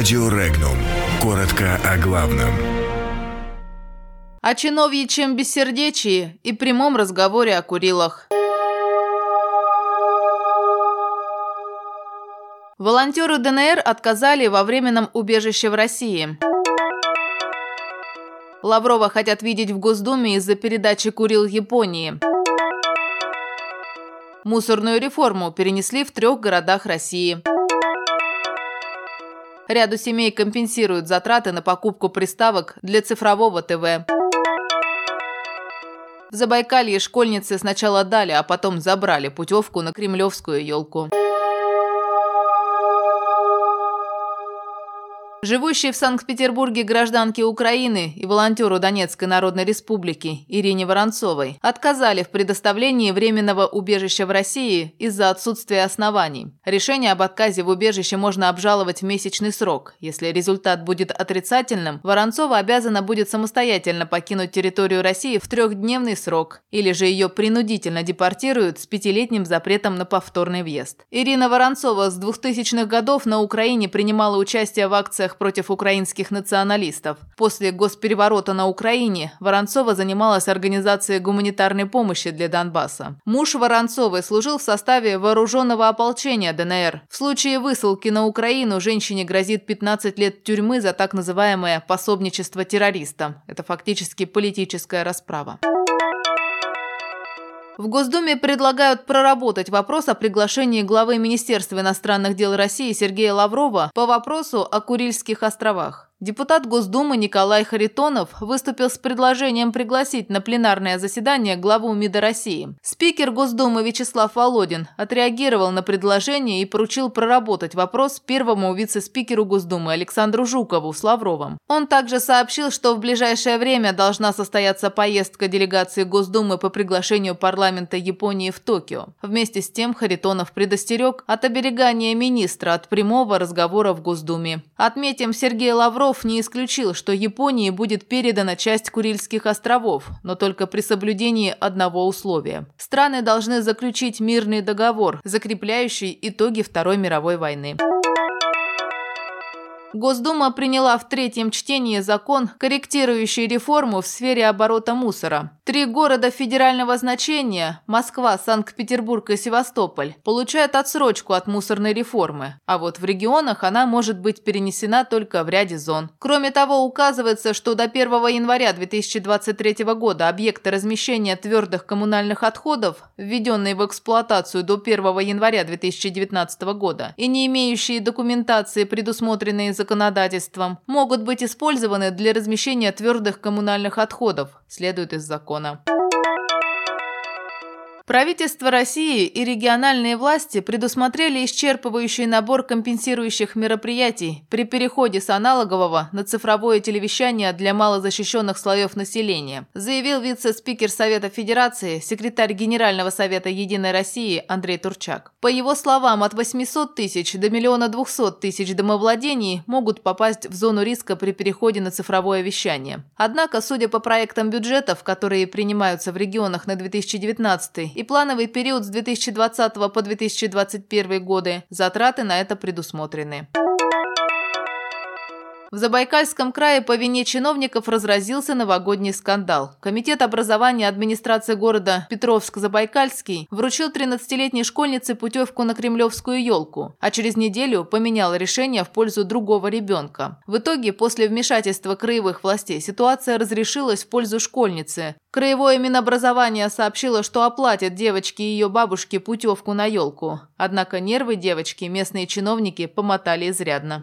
Радио Регнум. Коротко о главном. О чиновьичьем бессердечии и прямом разговоре о Курилах. Волонтеры ДНР отказали во временном убежище в России. Лаврова хотят видеть в Госдуме из-за передачи Курил Японии. Мусорную реформу перенесли в трех городах России. Ряду семей компенсируют затраты на покупку приставок для цифрового ТВ. В Забайкалье школьницы сначала дали, а потом забрали путевку на кремлевскую елку. Живущей в Санкт-Петербурге гражданке Украины и волонтеру Донецкой Народной Республики Ирине Воронцовой отказали в предоставлении временного убежища в России из-за отсутствия оснований. Решение об отказе в убежище можно обжаловать в месячный срок. Если результат будет отрицательным, Воронцова обязана будет самостоятельно покинуть территорию России в трехдневный срок, или же ее принудительно депортируют с пятилетним запретом на повторный въезд. Ирина Воронцова с 2000-х годов на Украине принимала участие в акциях акциях против украинских националистов. После госпереворота на Украине Воронцова занималась организацией гуманитарной помощи для Донбасса. Муж Воронцовой служил в составе вооруженного ополчения ДНР. В случае высылки на Украину женщине грозит 15 лет тюрьмы за так называемое пособничество террористам. Это фактически политическая расправа. В Госдуме предлагают проработать вопрос о приглашении главы Министерства иностранных дел России Сергея Лаврова по вопросу о Курильских островах. Депутат Госдумы Николай Харитонов выступил с предложением пригласить на пленарное заседание главу МИДа России. Спикер Госдумы Вячеслав Володин отреагировал на предложение и поручил проработать вопрос первому вице-спикеру Госдумы Александру Жукову с Лавровым. Он также сообщил, что в ближайшее время должна состояться поездка делегации Госдумы по приглашению парламента Японии в Токио. Вместе с тем Харитонов предостерег от оберегания министра от прямого разговора в Госдуме. Отметим, Сергей Лавров Лавров не исключил, что Японии будет передана часть Курильских островов, но только при соблюдении одного условия. Страны должны заключить мирный договор, закрепляющий итоги Второй мировой войны. Госдума приняла в третьем чтении закон, корректирующий реформу в сфере оборота мусора. Три города федерального значения – Москва, Санкт-Петербург и Севастополь – получают отсрочку от мусорной реформы, а вот в регионах она может быть перенесена только в ряде зон. Кроме того, указывается, что до 1 января 2023 года объекты размещения твердых коммунальных отходов, введенные в эксплуатацию до 1 января 2019 года и не имеющие документации, предусмотренные законодательством, могут быть использованы для размещения твердых коммунальных отходов, следует из закона. сезона. Правительство России и региональные власти предусмотрели исчерпывающий набор компенсирующих мероприятий при переходе с аналогового на цифровое телевещание для малозащищенных слоев населения, заявил вице-спикер Совета Федерации, секретарь Генерального совета Единой России Андрей Турчак. По его словам, от 800 тысяч до миллиона 200 тысяч домовладений могут попасть в зону риска при переходе на цифровое вещание. Однако, судя по проектам бюджетов, которые принимаются в регионах на 2019 и плановый период с 2020 по 2021 годы, затраты на это предусмотрены. В Забайкальском крае по вине чиновников разразился новогодний скандал. Комитет образования администрации города Петровск-Забайкальский вручил 13-летней школьнице путевку на кремлевскую елку, а через неделю поменял решение в пользу другого ребенка. В итоге, после вмешательства краевых властей, ситуация разрешилась в пользу школьницы. Краевое Минобразование сообщило, что оплатит девочке и ее бабушке путевку на елку. Однако нервы девочки местные чиновники помотали изрядно.